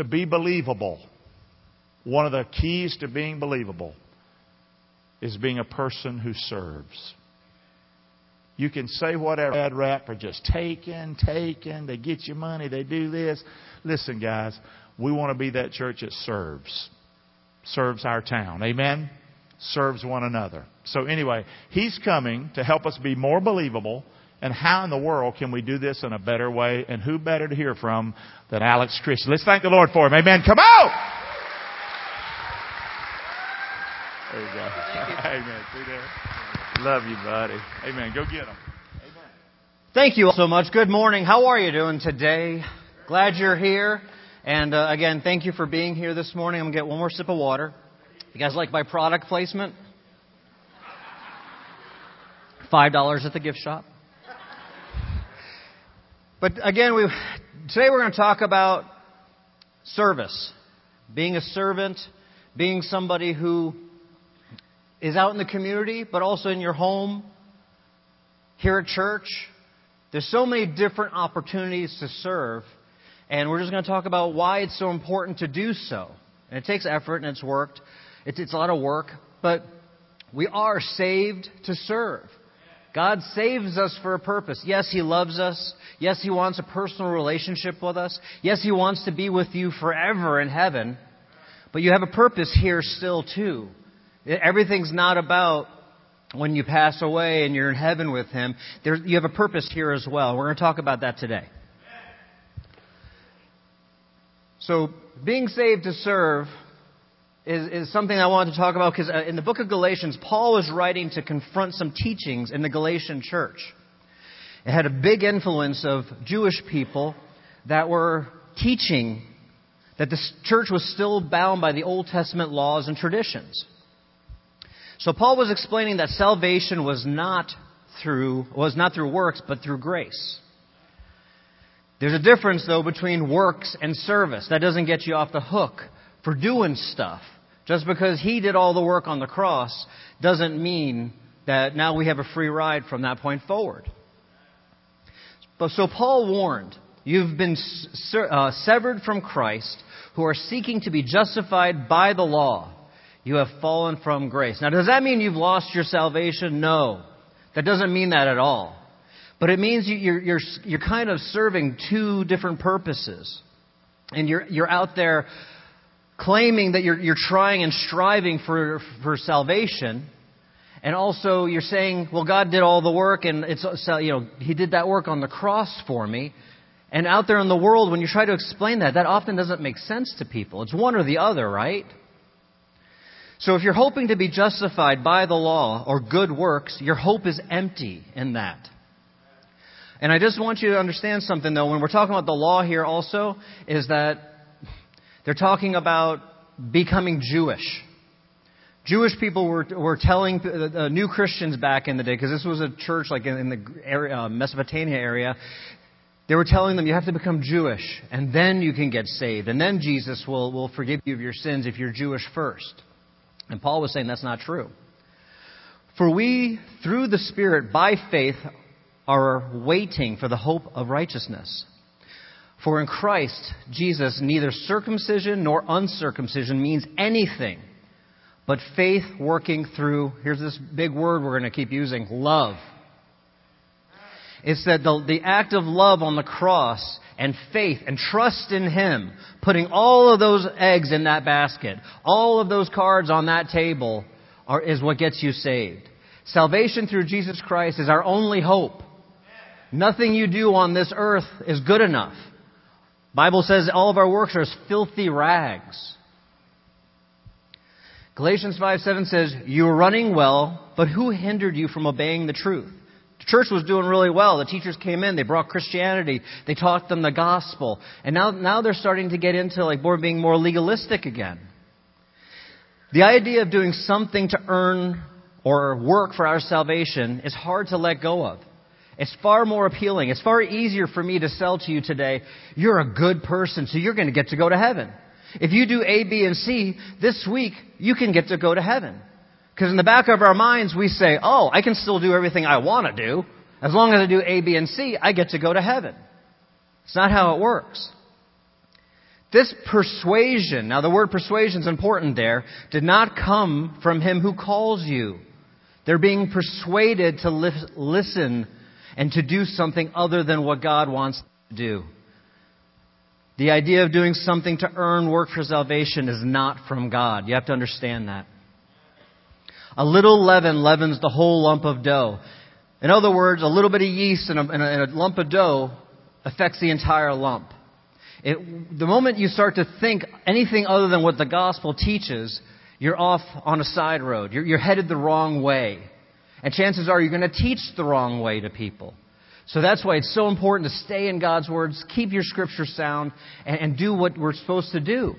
to be believable, one of the keys to being believable is being a person who serves. You can say whatever bad rap for just taking, taking, they get you money, they do this. Listen, guys, we want to be that church that serves. Serves our town. Amen? Serves one another. So anyway, he's coming to help us be more believable. And how in the world can we do this in a better way? And who better to hear from than Alex Christian? Let's thank the Lord for him. Amen. Come out! There you go. Amen. See there? Love you, buddy. Amen. Go get them. Thank you all so much. Good morning. How are you doing today? Glad you're here. And uh, again, thank you for being here this morning. I'm going to get one more sip of water. You guys like my product placement? $5 at the gift shop. But again, we, today we're going to talk about service. Being a servant, being somebody who is out in the community, but also in your home, here at church. There's so many different opportunities to serve, and we're just going to talk about why it's so important to do so. And it takes effort and it's worked. It's, it's a lot of work, but we are saved to serve. God saves us for a purpose. Yes, He loves us. Yes, He wants a personal relationship with us. Yes, He wants to be with you forever in heaven. But you have a purpose here still too. Everything's not about when you pass away and you're in heaven with Him. There, you have a purpose here as well. We're going to talk about that today. So, being saved to serve is, is something I wanted to talk about because uh, in the book of Galatians, Paul was writing to confront some teachings in the Galatian church. It had a big influence of Jewish people that were teaching that the church was still bound by the Old Testament laws and traditions. So Paul was explaining that salvation was not through was not through works but through grace. There's a difference though between works and service. That doesn't get you off the hook for doing stuff. Just because he did all the work on the cross doesn't mean that now we have a free ride from that point forward. But so Paul warned, you've been uh, severed from Christ who are seeking to be justified by the law you have fallen from grace. Now, does that mean you've lost your salvation? No. That doesn't mean that at all. But it means you're, you're, you're kind of serving two different purposes. And you're, you're out there claiming that you're, you're trying and striving for, for salvation. And also you're saying, well, God did all the work and it's, you know, He did that work on the cross for me. And out there in the world, when you try to explain that, that often doesn't make sense to people. It's one or the other, right? So if you're hoping to be justified by the law or good works, your hope is empty in that. And I just want you to understand something though, when we're talking about the law here also, is that they're talking about becoming Jewish. Jewish people were, were telling uh, new Christians back in the day, because this was a church like in, in the area, uh, Mesopotamia area, they were telling them you have to become Jewish, and then you can get saved, and then Jesus will, will forgive you of your sins if you're Jewish first. And Paul was saying that's not true. For we, through the Spirit, by faith, are waiting for the hope of righteousness. For in Christ, Jesus, neither circumcision nor uncircumcision means anything, but faith working through, here's this big word we're going to keep using, love. It's that the, the act of love on the cross and faith and trust in Him, putting all of those eggs in that basket, all of those cards on that table, are, is what gets you saved. Salvation through Jesus Christ is our only hope. Nothing you do on this earth is good enough. Bible says all of our works are as filthy rags. Galatians 5 7 says, You are running well, but who hindered you from obeying the truth? The church was doing really well. The teachers came in, they brought Christianity, they taught them the gospel. And now, now they're starting to get into like more being more legalistic again. The idea of doing something to earn or work for our salvation is hard to let go of. It's far more appealing. It's far easier for me to sell to you today, you're a good person, so you're going to get to go to heaven. If you do A, B, and C, this week, you can get to go to heaven. Because in the back of our minds, we say, oh, I can still do everything I want to do. As long as I do A, B, and C, I get to go to heaven. It's not how it works. This persuasion, now the word persuasion is important there, did not come from him who calls you. They're being persuaded to li- listen and to do something other than what God wants to do. The idea of doing something to earn work for salvation is not from God. You have to understand that. A little leaven leavens the whole lump of dough. In other words, a little bit of yeast in a, in a, in a lump of dough affects the entire lump. It, the moment you start to think anything other than what the gospel teaches, you're off on a side road. You're, you're headed the wrong way. And chances are you're going to teach the wrong way to people. So that's why it's so important to stay in God's words, keep your scripture sound, and, and do what we're supposed to do.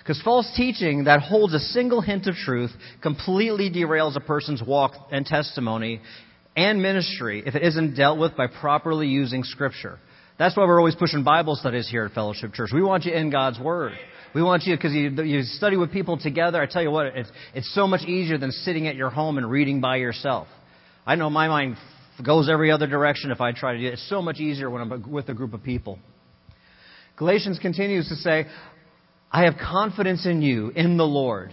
Because false teaching that holds a single hint of truth completely derails a person's walk and testimony and ministry if it isn't dealt with by properly using Scripture. That's why we're always pushing Bible studies here at Fellowship Church. We want you in God's Word. We want you, because you, you study with people together. I tell you what, it's, it's so much easier than sitting at your home and reading by yourself. I know my mind goes every other direction if I try to do it. It's so much easier when I'm with a group of people. Galatians continues to say, I have confidence in you, in the Lord,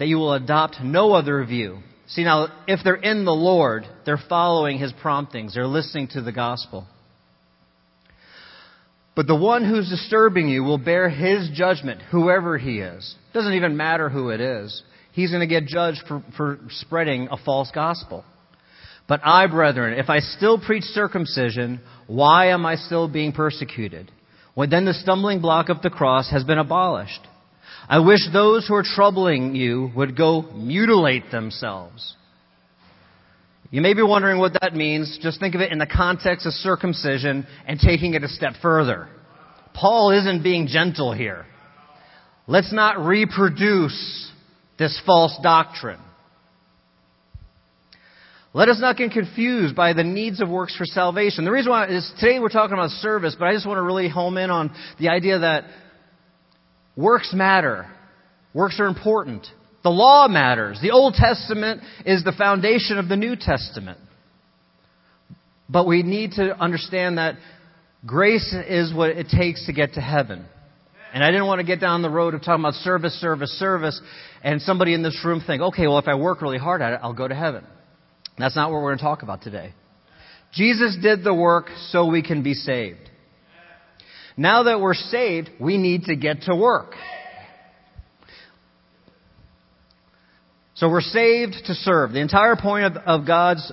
that you will adopt no other view. See, now, if they're in the Lord, they're following his promptings, they're listening to the gospel. But the one who's disturbing you will bear his judgment, whoever he is. Doesn't even matter who it is. He's going to get judged for, for spreading a false gospel. But I, brethren, if I still preach circumcision, why am I still being persecuted? When then the stumbling block of the cross has been abolished. I wish those who are troubling you would go mutilate themselves. You may be wondering what that means. Just think of it in the context of circumcision and taking it a step further. Paul isn't being gentle here. Let's not reproduce this false doctrine. Let us not get confused by the needs of works for salvation. The reason why is today we're talking about service, but I just want to really home in on the idea that works matter. Works are important. The law matters. The Old Testament is the foundation of the New Testament. But we need to understand that grace is what it takes to get to heaven. And I didn't want to get down the road of talking about service, service, service, and somebody in this room think, okay, well, if I work really hard at it, I'll go to heaven. That's not what we're going to talk about today. Jesus did the work so we can be saved. Now that we're saved, we need to get to work. So we're saved to serve. The entire point of, of God's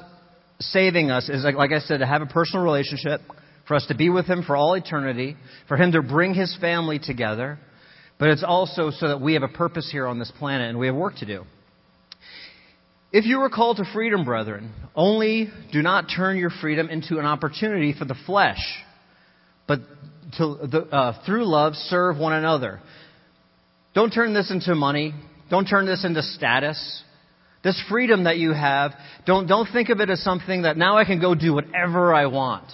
saving us is, like, like I said, to have a personal relationship, for us to be with Him for all eternity, for Him to bring His family together, but it's also so that we have a purpose here on this planet and we have work to do. If you are called to freedom, brethren, only do not turn your freedom into an opportunity for the flesh, but to, the, uh, through love serve one another. Don't turn this into money. Don't turn this into status. This freedom that you have, don't, don't think of it as something that now I can go do whatever I want.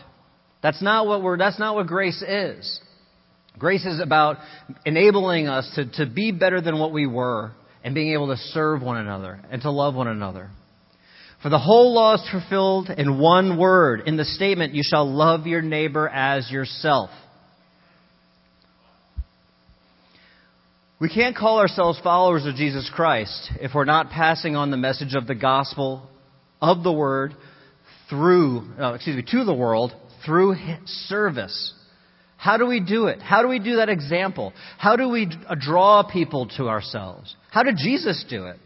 That's not what we're, that's not what grace is. Grace is about enabling us to, to be better than what we were and being able to serve one another and to love one another. For the whole law is fulfilled in one word, in the statement, you shall love your neighbor as yourself. We can't call ourselves followers of Jesus Christ if we're not passing on the message of the gospel of the word through, uh, excuse me, to the world through service. How do we do it? How do we do that example? How do we draw people to ourselves? How did Jesus do it?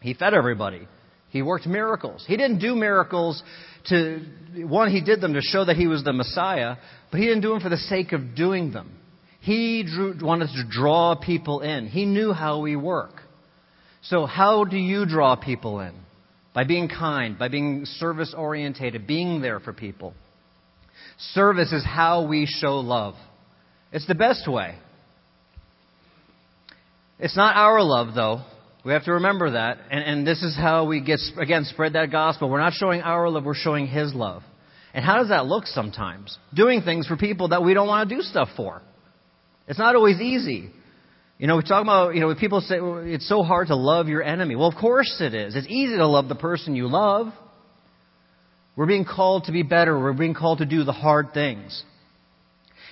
He fed everybody. He worked miracles. He didn't do miracles to, one, he did them to show that he was the Messiah, but he didn't do them for the sake of doing them. He drew, wanted to draw people in. He knew how we work. So, how do you draw people in? By being kind, by being service orientated, being there for people. Service is how we show love. It's the best way. It's not our love, though. We have to remember that. And, and this is how we get, again, spread that gospel. We're not showing our love, we're showing His love. And how does that look sometimes? Doing things for people that we don't want to do stuff for. It's not always easy. You know, we talk about, you know, people say well, it's so hard to love your enemy. Well, of course it is. It's easy to love the person you love. We're being called to be better. We're being called to do the hard things.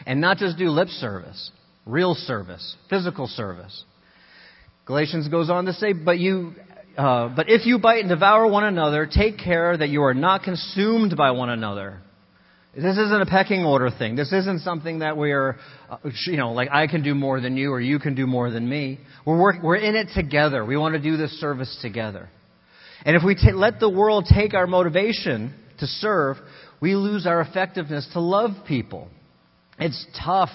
And not just do lip service. real service, physical service. Galatians goes on to say, but you, uh, but if you bite and devour one another, take care that you are not consumed by one another. This isn't a pecking order thing. This isn't something that we're, uh, you know, like I can do more than you or you can do more than me. We're, work, we're in it together. We want to do this service together. And if we t- let the world take our motivation to serve, we lose our effectiveness to love people. It's tough.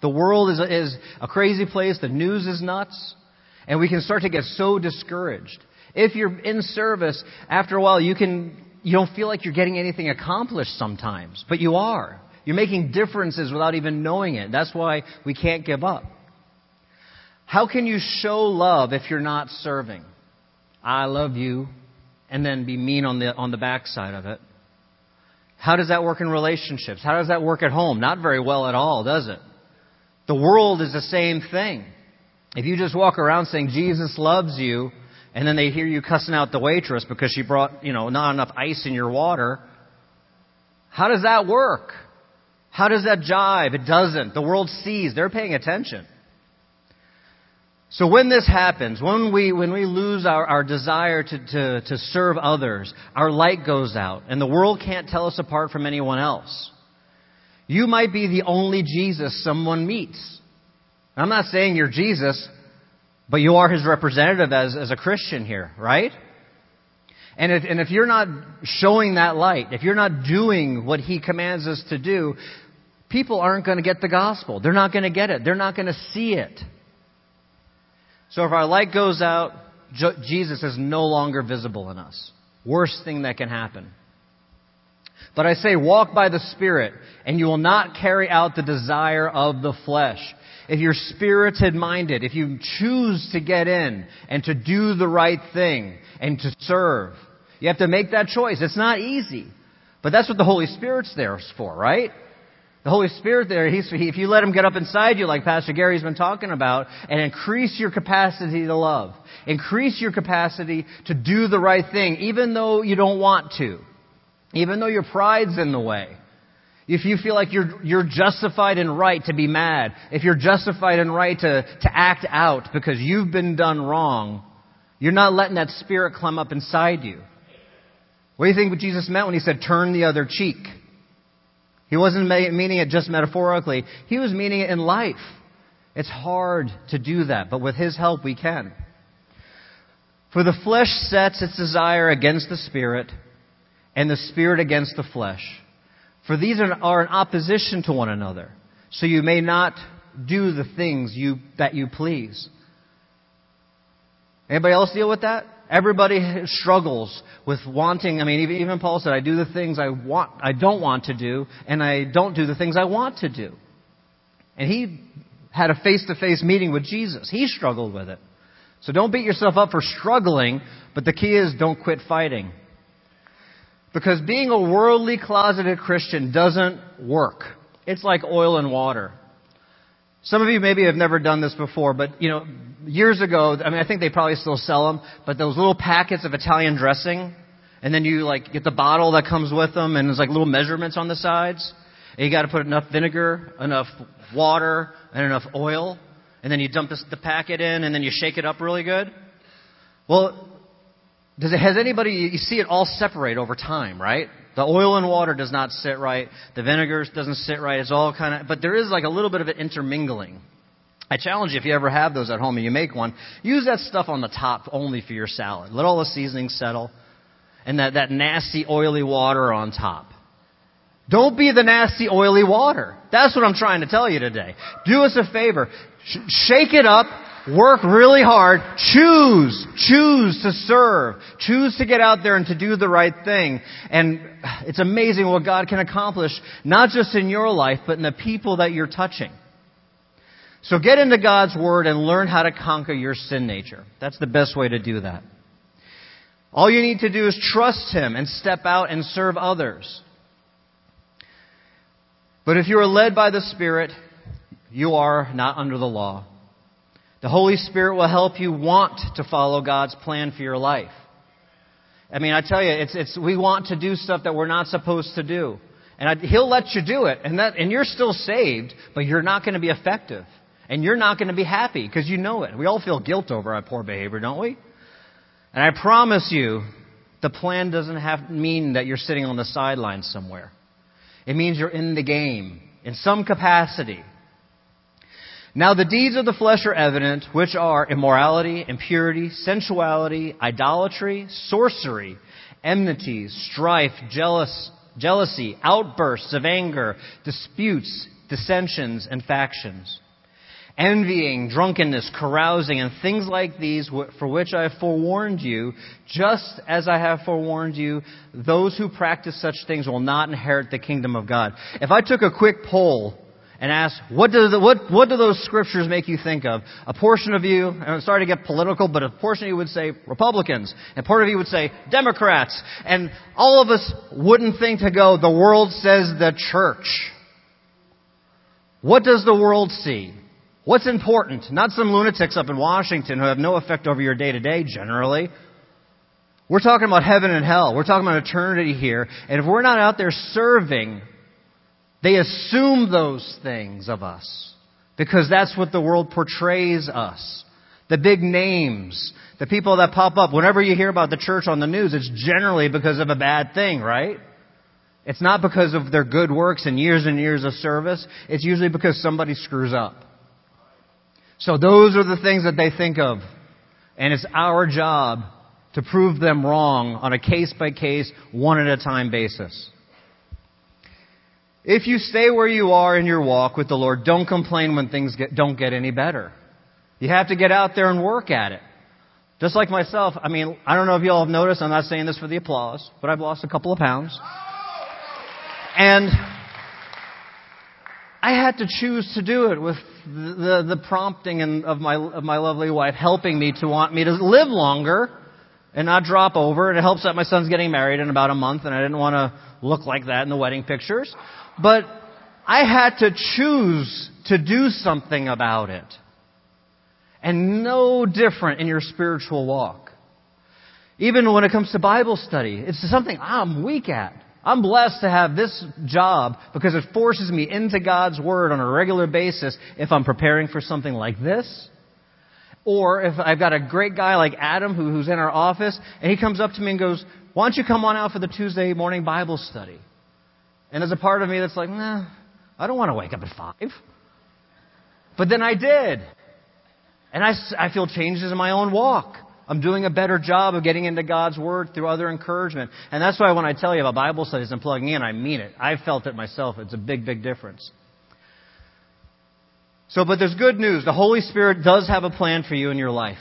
The world is a, is a crazy place. The news is nuts. And we can start to get so discouraged. If you're in service, after a while, you can, you don't feel like you're getting anything accomplished sometimes, but you are. You're making differences without even knowing it. That's why we can't give up. How can you show love if you're not serving? I love you, and then be mean on the, on the backside of it. How does that work in relationships? How does that work at home? Not very well at all, does it? The world is the same thing. If you just walk around saying Jesus loves you, and then they hear you cussing out the waitress because she brought, you know, not enough ice in your water, how does that work? How does that jive? It doesn't. The world sees. They're paying attention. So when this happens, when we, when we lose our, our desire to, to, to serve others, our light goes out, and the world can't tell us apart from anyone else. You might be the only Jesus someone meets. I'm not saying you're Jesus, but you are his representative as, as a Christian here, right? And if, and if you're not showing that light, if you're not doing what he commands us to do, people aren't going to get the gospel. They're not going to get it. They're not going to see it. So if our light goes out, Jesus is no longer visible in us. Worst thing that can happen. But I say, walk by the Spirit, and you will not carry out the desire of the flesh. If you're spirited minded, if you choose to get in and to do the right thing and to serve, you have to make that choice. It's not easy. But that's what the Holy Spirit's there for, right? The Holy Spirit there, He's if you let Him get up inside you, like Pastor Gary's been talking about, and increase your capacity to love, increase your capacity to do the right thing, even though you don't want to, even though your pride's in the way. If you feel like you're, you're justified and right to be mad, if you're justified and right to, to act out because you've been done wrong, you're not letting that spirit climb up inside you. What do you think Jesus meant when he said, turn the other cheek? He wasn't meaning it just metaphorically. He was meaning it in life. It's hard to do that, but with His help we can. For the flesh sets its desire against the Spirit, and the Spirit against the flesh. For these are in opposition to one another, so you may not do the things you, that you please. Anybody else deal with that? Everybody struggles with wanting. I mean, even, even Paul said, "I do the things I want, I don't want to do, and I don't do the things I want to do." And he had a face-to-face meeting with Jesus. He struggled with it. So don't beat yourself up for struggling, but the key is don't quit fighting. Because being a worldly closeted Christian doesn't work. It's like oil and water. Some of you maybe have never done this before, but you know, years ago, I mean, I think they probably still sell them, but those little packets of Italian dressing, and then you like get the bottle that comes with them, and there's like little measurements on the sides. And you got to put enough vinegar, enough water, and enough oil, and then you dump this, the packet in, and then you shake it up really good. Well, does it, has anybody, you see it all separate over time, right? The oil and water does not sit right. The vinegar doesn't sit right. It's all kind of, but there is like a little bit of an intermingling. I challenge you if you ever have those at home and you make one, use that stuff on the top only for your salad. Let all the seasonings settle and that, that nasty oily water on top. Don't be the nasty oily water. That's what I'm trying to tell you today. Do us a favor. Sh- shake it up Work really hard. Choose. Choose to serve. Choose to get out there and to do the right thing. And it's amazing what God can accomplish, not just in your life, but in the people that you're touching. So get into God's Word and learn how to conquer your sin nature. That's the best way to do that. All you need to do is trust Him and step out and serve others. But if you are led by the Spirit, you are not under the law. The Holy Spirit will help you want to follow God's plan for your life. I mean, I tell you, it's, it's, we want to do stuff that we're not supposed to do. And I, He'll let you do it. And that, and you're still saved, but you're not going to be effective. And you're not going to be happy because you know it. We all feel guilt over our poor behavior, don't we? And I promise you, the plan doesn't have mean that you're sitting on the sidelines somewhere. It means you're in the game in some capacity. Now the deeds of the flesh are evident, which are immorality, impurity, sensuality, idolatry, sorcery, enmities, strife, jealous, jealousy, outbursts of anger, disputes, dissensions, and factions envying, drunkenness, carousing, and things like these for which I have forewarned you, just as I have forewarned you, those who practice such things will not inherit the kingdom of God. If I took a quick poll and ask, what do, the, what, what do those scriptures make you think of? A portion of you, and I'm sorry to get political, but a portion of you would say Republicans, and part of you would say Democrats, and all of us wouldn't think to go, the world says the church. What does the world see? What's important? Not some lunatics up in Washington who have no effect over your day to day generally. We're talking about heaven and hell. We're talking about eternity here. And if we're not out there serving, they assume those things of us. Because that's what the world portrays us. The big names, the people that pop up. Whenever you hear about the church on the news, it's generally because of a bad thing, right? It's not because of their good works and years and years of service. It's usually because somebody screws up. So those are the things that they think of. And it's our job to prove them wrong on a case by case, one at a time basis. If you stay where you are in your walk with the Lord, don't complain when things get, don't get any better. You have to get out there and work at it. Just like myself, I mean, I don't know if you all have noticed, I'm not saying this for the applause, but I've lost a couple of pounds. And I had to choose to do it with the, the prompting and, of my, of my lovely wife helping me to want me to live longer and not drop over. And it helps that my son's getting married in about a month and I didn't want to look like that in the wedding pictures. But I had to choose to do something about it. And no different in your spiritual walk. Even when it comes to Bible study, it's something I'm weak at. I'm blessed to have this job because it forces me into God's Word on a regular basis if I'm preparing for something like this. Or if I've got a great guy like Adam who, who's in our office and he comes up to me and goes, why don't you come on out for the Tuesday morning Bible study? And there's a part of me that's like, nah, I don't want to wake up at five. But then I did. And I, I feel changes in my own walk. I'm doing a better job of getting into God's Word through other encouragement. And that's why when I tell you about Bible studies and plugging in, I mean it. I've felt it myself. It's a big, big difference. So, but there's good news. The Holy Spirit does have a plan for you in your life.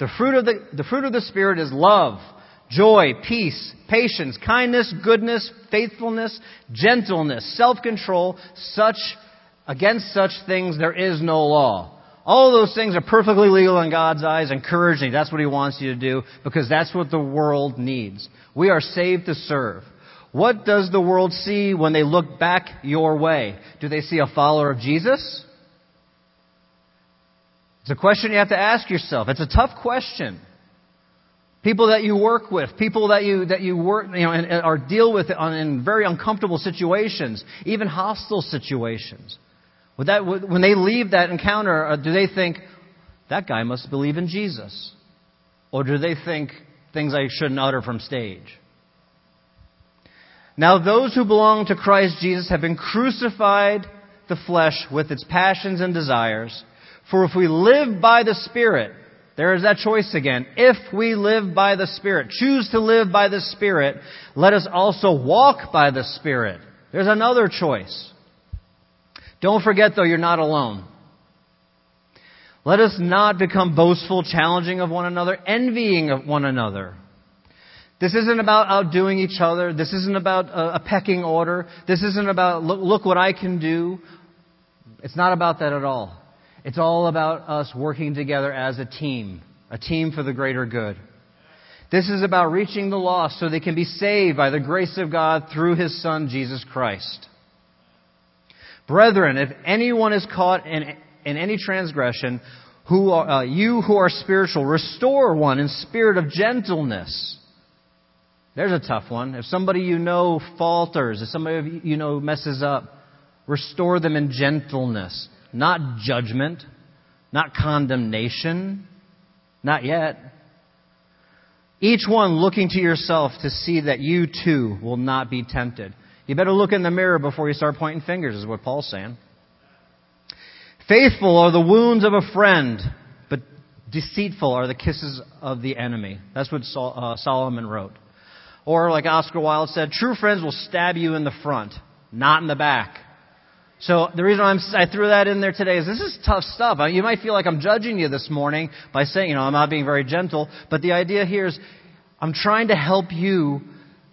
The fruit of the, the fruit of the Spirit is love, joy, peace, patience, kindness, goodness, faithfulness, gentleness, self-control. Such, against such things there is no law. All those things are perfectly legal in God's eyes, encouraging. That's what He wants you to do because that's what the world needs. We are saved to serve. What does the world see when they look back your way? Do they see a follower of Jesus? It's a question you have to ask yourself. It's a tough question. People that you work with, people that you that you work, you know, and, and, or deal with in very uncomfortable situations, even hostile situations. Would that, when they leave that encounter, uh, do they think, that guy must believe in Jesus? Or do they think things I shouldn't utter from stage? Now, those who belong to Christ Jesus have been crucified the flesh with its passions and desires. For if we live by the Spirit, there is that choice again. If we live by the Spirit, choose to live by the Spirit, let us also walk by the Spirit. There's another choice. Don't forget, though, you're not alone. Let us not become boastful, challenging of one another, envying of one another. This isn't about outdoing each other. This isn't about a, pecking order. This isn't about, look, look what I can do. It's not about that at all. It's all about us working together as a team, a team for the greater good. This is about reaching the lost so they can be saved by the grace of God through His Son, Jesus Christ. Brethren, if anyone is caught in, in any transgression, who are, uh, you who are spiritual, restore one in spirit of gentleness. There's a tough one. If somebody you know falters, if somebody you know messes up, restore them in gentleness, not judgment, not condemnation, not yet. Each one looking to yourself to see that you too will not be tempted. You better look in the mirror before you start pointing fingers, is what Paul's saying. Faithful are the wounds of a friend, but deceitful are the kisses of the enemy. That's what uh, Solomon wrote. Or, like Oscar Wilde said, true friends will stab you in the front, not in the back. So the reason I'm, I threw that in there today is this is tough stuff. You might feel like I'm judging you this morning by saying, you know, I'm not being very gentle, but the idea here is I'm trying to help you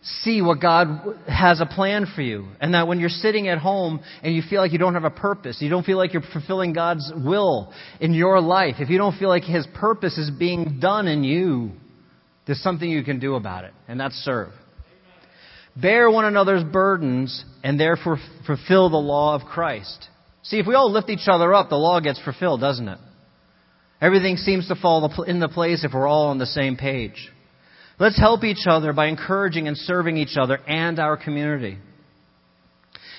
see what God has a plan for you. And that when you're sitting at home and you feel like you don't have a purpose, you don't feel like you're fulfilling God's will in your life, if you don't feel like His purpose is being done in you, there's something you can do about it, and that's serve. Bear one another's burdens and therefore fulfill the law of Christ. See, if we all lift each other up, the law gets fulfilled, doesn't it? Everything seems to fall into place if we're all on the same page. Let's help each other by encouraging and serving each other and our community.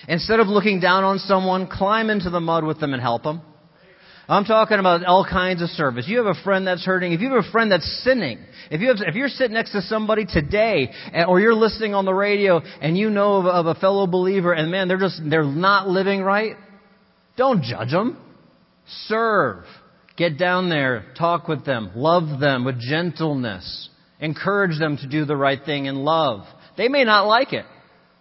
Instead of looking down on someone, climb into the mud with them and help them. I'm talking about all kinds of service. You have a friend that's hurting. If you have a friend that's sinning, if you have, if you're sitting next to somebody today, eh, or you're listening on the radio and you know of, of a fellow believer, and man, they're just they're not living right, don't judge them. Serve. Get down there, talk with them, love them with gentleness, encourage them to do the right thing in love. They may not like it.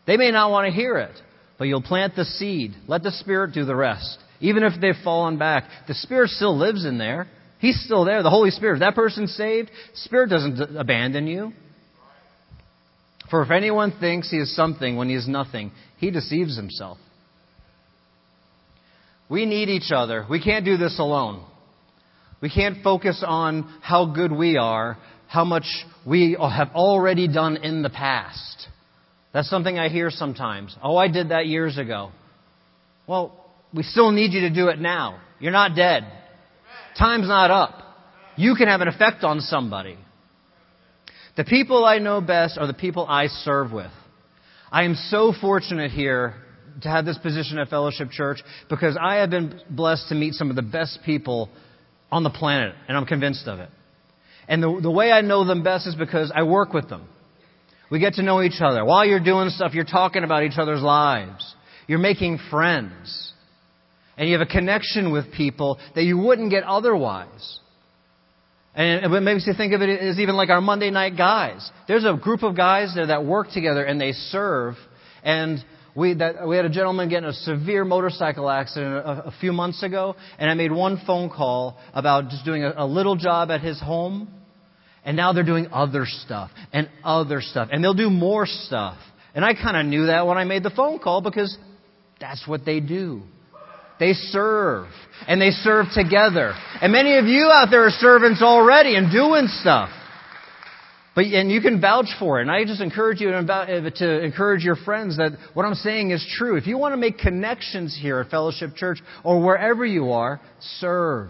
They may not want to hear it, but you'll plant the seed. Let the Spirit do the rest. Even if they've fallen back, the Spirit still lives in there. He's still there. The Holy Spirit. If that person's saved, Spirit doesn't abandon you. For if anyone thinks he is something when he is nothing, he deceives himself. We need each other. We can't do this alone. We can't focus on how good we are, how much we have already done in the past. That's something I hear sometimes. Oh, I did that years ago. Well, we still need you to do it now. You're not dead. Time's not up. You can have an effect on somebody. The people I know best are the people I serve with. I am so fortunate here to have this position at Fellowship Church because I have been blessed to meet some of the best people on the planet, and I'm convinced of it. And the, the way I know them best is because I work with them. We get to know each other. While you're doing stuff, you're talking about each other's lives. You're making friends. And you have a connection with people that you wouldn't get otherwise. And it makes you think of it as even like our Monday night guys. There's a group of guys there that work together and they serve. And we, that, we had a gentleman get in a severe motorcycle accident a, a, few months ago, and I made one phone call about just doing a, a little job at his home. And now they're doing other stuff and other stuff. And they'll do more stuff. And I kind of knew that when I made the phone call because that's what they do. They serve. And they serve together. And many of you out there are servants already and doing stuff. But, and you can vouch for it. And I just encourage you uh, to encourage your friends that what I'm saying is true. If you want to make connections here at Fellowship Church or wherever you are, serve.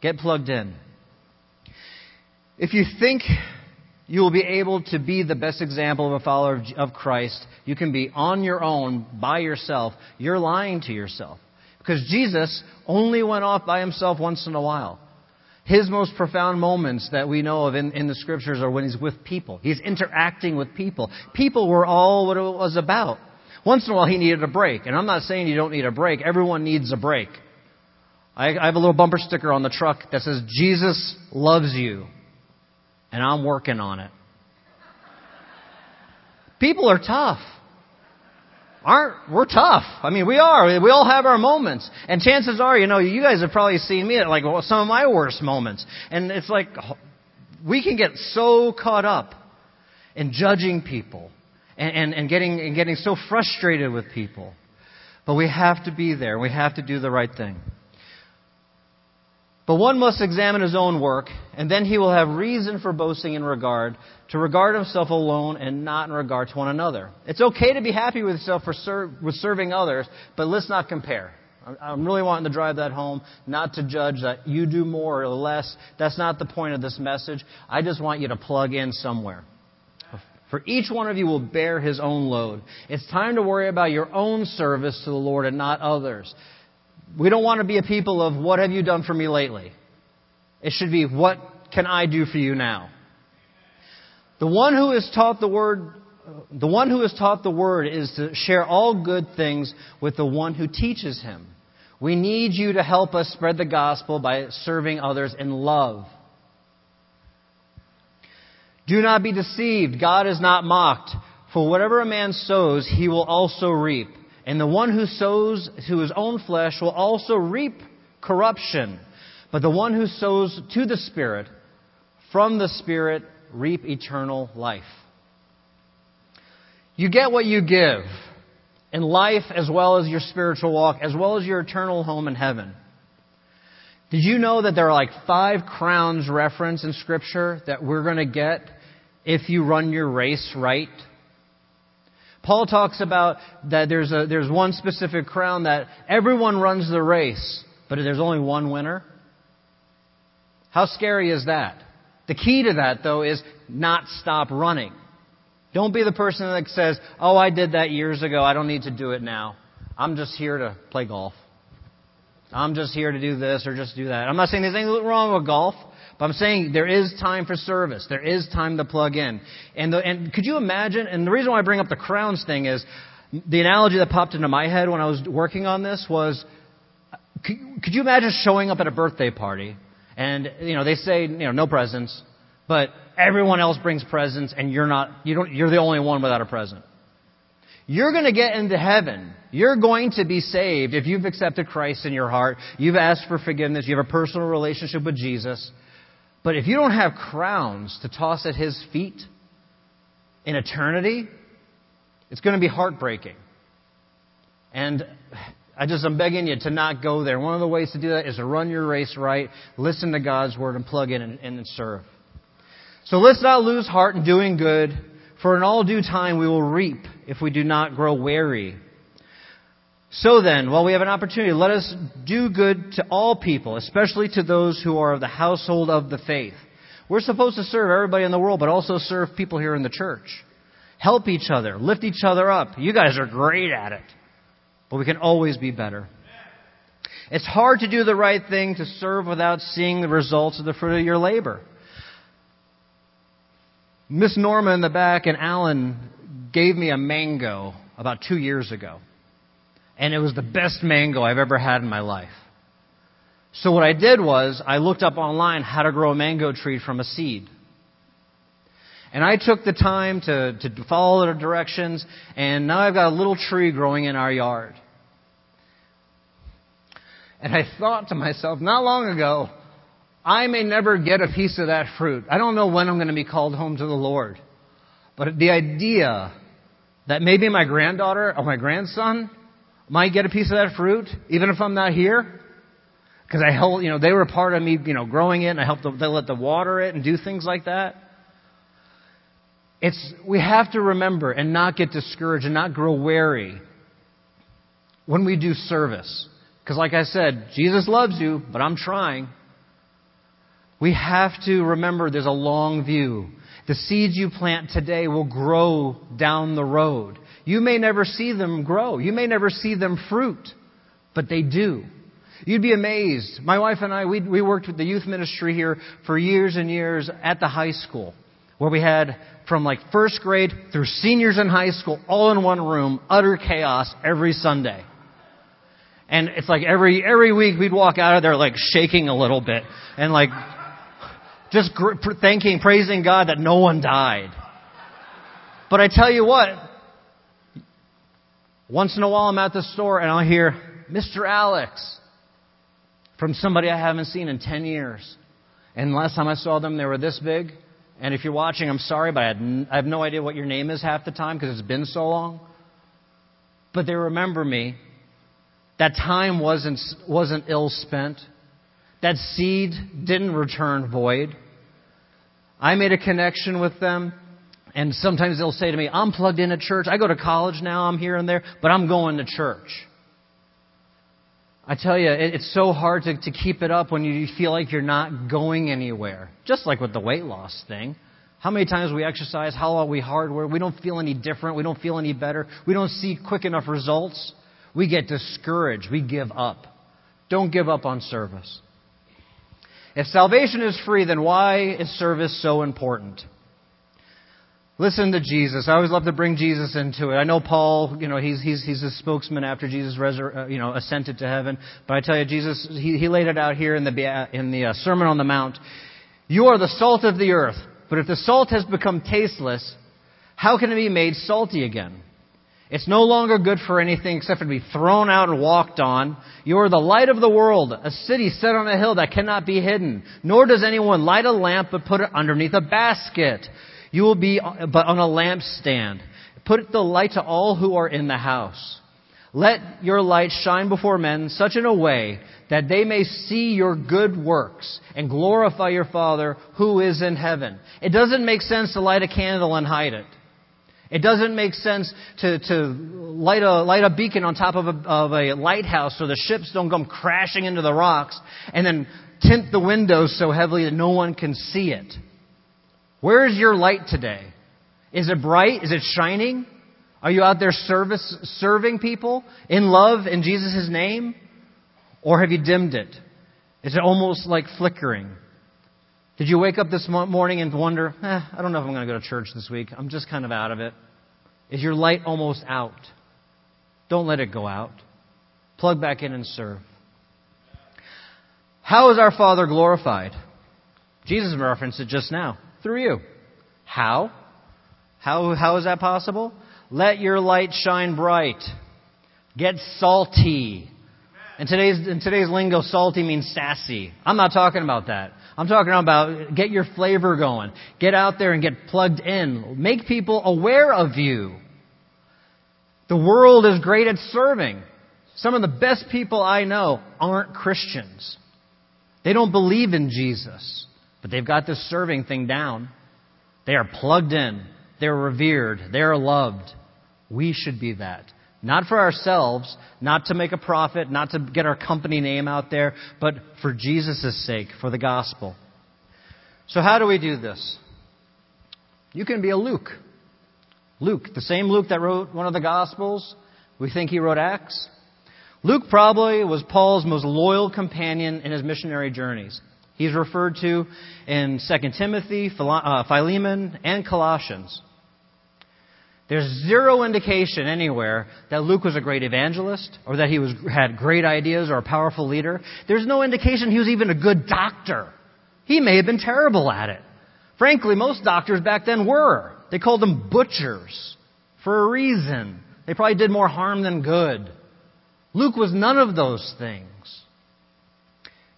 Get plugged in. If you think you will be able to be the best example of a follower of Christ, you can be on your own, by yourself. You're lying to yourself. Because Jesus only went off by himself once in a while. His most profound moments that we know of in, in the scriptures are when he's with people. He's interacting with people. People were all what it was about. Once in a while he needed a break. And I'm not saying you don't need a break. Everyone needs a break. I, I have a little bumper sticker on the truck that says, Jesus loves you. And I'm working on it. People are tough aren't we're tough. I mean, we are. We all have our moments. And chances are, you know, you guys have probably seen me at like some of my worst moments. And it's like we can get so caught up in judging people and, and, and getting and getting so frustrated with people. But we have to be there. We have to do the right thing. But one must examine his own work, and then he will have reason for boasting in regard to regard himself alone and not in regard to one another. It's okay to be happy with yourself for ser- with serving others, but let's not compare. I'm really wanting to drive that home, not to judge that you do more or less. That's not the point of this message. I just want you to plug in somewhere. For each one of you will bear his own load. It's time to worry about your own service to the Lord and not others. We don't want to be a people of what have you done for me lately? It should be what can I do for you now? The one who is taught the word the one who is taught the word is to share all good things with the one who teaches him. We need you to help us spread the gospel by serving others in love. Do not be deceived. God is not mocked. For whatever a man sows, he will also reap. And the one who sows to his own flesh will also reap corruption. But the one who sows to the Spirit, from the Spirit, reap eternal life. You get what you give in life as well as your spiritual walk, as well as your eternal home in heaven. Did you know that there are like five crowns reference in Scripture that we're going to get if you run your race right? Paul talks about that there's, a, there's one specific crown that everyone runs the race, but there's only one winner. How scary is that? The key to that, though, is not stop running. Don't be the person that says, Oh, I did that years ago. I don't need to do it now. I'm just here to play golf. I'm just here to do this or just do that. I'm not saying there's anything wrong with golf, but I'm saying there is time for service. There is time to plug in. And, the, and could you imagine? And the reason why I bring up the crowns thing is the analogy that popped into my head when I was working on this was could, could you imagine showing up at a birthday party and, you know, they say, you know, no presents, but everyone else brings presents and you're not, you don't, you're the only one without a present. You're going to get into heaven. You're going to be saved if you've accepted Christ in your heart. You've asked for forgiveness. You have a personal relationship with Jesus. But if you don't have crowns to toss at His feet in eternity, it's going to be heartbreaking. And I just, I'm begging you to not go there. One of the ways to do that is to run your race right, listen to God's Word, and plug in and, and serve. So let's not lose heart in doing good, for in all due time we will reap if we do not grow weary. So then, while we have an opportunity, let us do good to all people, especially to those who are of the household of the faith. We're supposed to serve everybody in the world, but also serve people here in the church. Help each other, lift each other up. You guys are great at it, but we can always be better. It's hard to do the right thing to serve without seeing the results of the fruit of your labor. Miss Norma in the back and Alan gave me a mango about two years ago. And it was the best mango I've ever had in my life. So what I did was I looked up online how to grow a mango tree from a seed. And I took the time to, to follow the directions, and now I've got a little tree growing in our yard. And I thought to myself, not long ago, I may never get a piece of that fruit. I don't know when I'm going to be called home to the Lord. But the idea that maybe my granddaughter or my grandson might get a piece of that fruit, even if I'm not here, because I helped, you know, they were part of me, you know, growing it, and I helped them, they let them water it and do things like that. It's, we have to remember and not get discouraged and not grow weary when we do service. Because like I said, Jesus loves you, but I'm trying. We have to remember there's a long view. The seeds you plant today will grow down the road. You may never see them grow. You may never see them fruit, but they do. You'd be amazed. My wife and I, we, we worked with the youth ministry here for years and years at the high school, where we had from like first grade through seniors in high school, all in one room, utter chaos every Sunday. And it's like every, every week we'd walk out of there like shaking a little bit and like just thanking, praising God that no one died. But I tell you what, once in a while I'm at the store and I'll hear, Mr. Alex, from somebody I haven't seen in 10 years. And last time I saw them, they were this big. And if you're watching, I'm sorry, but I, n- I have no idea what your name is half the time because it's been so long. But they remember me. That time wasn't, wasn't ill spent. That seed didn't return void. I made a connection with them, and sometimes they'll say to me, I'm plugged in at church. I go to college now, I'm here and there, but I'm going to church. I tell you, it's so hard to, to keep it up when you feel like you're not going anywhere. Just like with the weight loss thing. How many times we exercise, how long we hard work, we don't feel any different, we don't feel any better, we don't see quick enough results. We get discouraged, we give up. Don't give up on service. If salvation is free, then why is service so important? Listen to Jesus. I always love to bring Jesus into it. I know Paul, you know, he's, he's, he's a spokesman after Jesus resur- uh, you know, ascended to heaven. But I tell you, Jesus, he, he laid it out here in the, in the uh, Sermon on the Mount. You are the salt of the earth. But if the salt has become tasteless, how can it be made salty again? It's no longer good for anything except to be thrown out and walked on. You are the light of the world, a city set on a hill that cannot be hidden. Nor does anyone light a lamp but put it underneath a basket. You will be uh, but on a lampstand. Put the light to all who are in the house. Let your light shine before men such in a way that they may see your good works and glorify your Father who is in heaven. It doesn't make sense to light a candle and hide it. It doesn't make sense to, to light, a, light a beacon on top of a, of a lighthouse so the ships don't come crashing into the rocks and then tint the windows so heavily that no one can see it. Where is your light today? Is it bright? Is it shining? Are you out there service, serving people in love in Jesus' name? Or have you dimmed it? Is it almost like flickering? Did you wake up this morning and wonder, eh, I don't know if I'm going to go to church this week. I'm just kind of out of it. Is your light almost out? Don't let it go out. Plug back in and serve. How is our Father glorified? Jesus referenced it just now. Through you. How? How, how is that possible? Let your light shine bright. Get salty. In today's, in today's lingo, salty means sassy. I'm not talking about that. I'm talking about get your flavor going. Get out there and get plugged in. Make people aware of you. The world is great at serving. Some of the best people I know aren't Christians. They don't believe in Jesus, but they've got this serving thing down. They are plugged in. They're revered. They're loved. We should be that. Not for ourselves, not to make a profit, not to get our company name out there, but for Jesus' sake, for the gospel. So how do we do this? You can be a Luke. Luke, the same Luke that wrote one of the gospels. We think he wrote Acts. Luke probably was Paul's most loyal companion in his missionary journeys. He's referred to in 2 Timothy, uh, Philemon, and Colossians. There's zero indication anywhere that Luke was a great evangelist or that he was, had great ideas or a powerful leader. There's no indication he was even a good doctor. He may have been terrible at it. Frankly, most doctors back then were. They called them butchers for a reason. They probably did more harm than good. Luke was none of those things.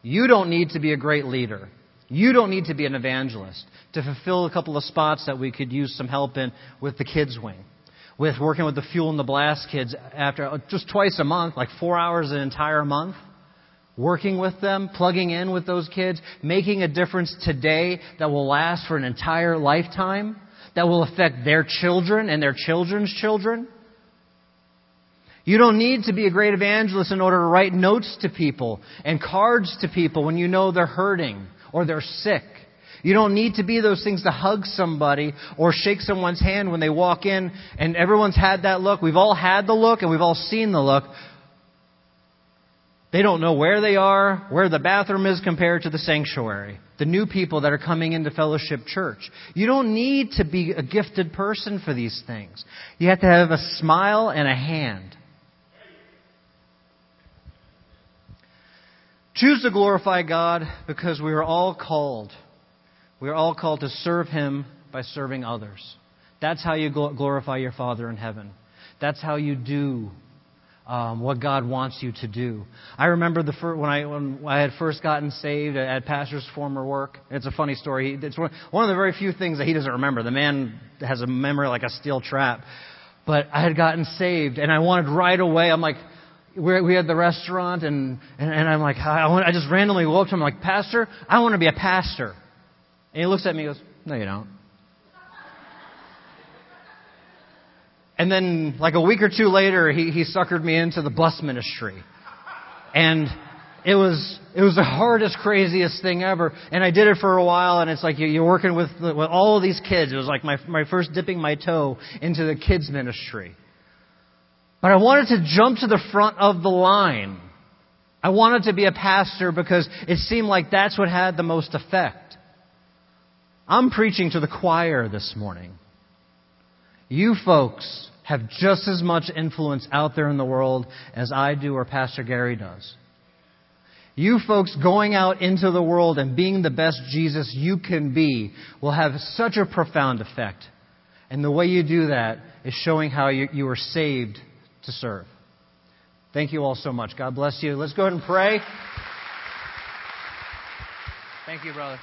You don't need to be a great leader. You don't need to be an evangelist to fulfill a couple of spots that we could use some help in with the kids wing. With working with the fuel and the blast kids after uh, just twice a month, like four hours an entire month. Working with them, plugging in with those kids, making a difference today that will last for an entire lifetime, that will affect their children and their children's children. You don't need to be a great evangelist in order to write notes to people and cards to people when you know they're hurting or they're sick. You don't need to be those things to hug somebody or shake someone's hand when they walk in and everyone's had that look. We've all had the look and we've all seen the look. They don't know where they are, where the bathroom is compared to the sanctuary. The new people that are coming into Fellowship Church. You don't need to be a gifted person for these things. You have to have a smile and a hand. Choose to glorify God because we are all called. We are all called to serve Him by serving others. That's how you glorify your Father in heaven. That's how you do um, what God wants you to do. I remember the first, when I when I had first gotten saved at Pastor's former work. It's a funny story. It's one, one of the very few things that he doesn't remember. The man has a memory like a steel trap. But I had gotten saved, and I wanted right away. I'm like, we're, we had the restaurant, and, and, and I'm like, I, want, I just randomly woke up to him, I'm like, Pastor, I want to be a pastor. And he looks at me and goes, No, you don't. And then, like a week or two later, he, he suckered me into the bus ministry. And it was it was the hardest, craziest thing ever. And I did it for a while, and it's like you're working with, with all of these kids. It was like my my first dipping my toe into the kids ministry. But I wanted to jump to the front of the line. I wanted to be a pastor because it seemed like that's what had the most effect. I'm preaching to the choir this morning. You folks have just as much influence out there in the world as I do or Pastor Gary does. You folks going out into the world and being the best Jesus you can be will have such a profound effect. And the way you do that is showing how you, you are saved to serve. Thank you all so much. God bless you. Let's go ahead and pray. Thank you, brother.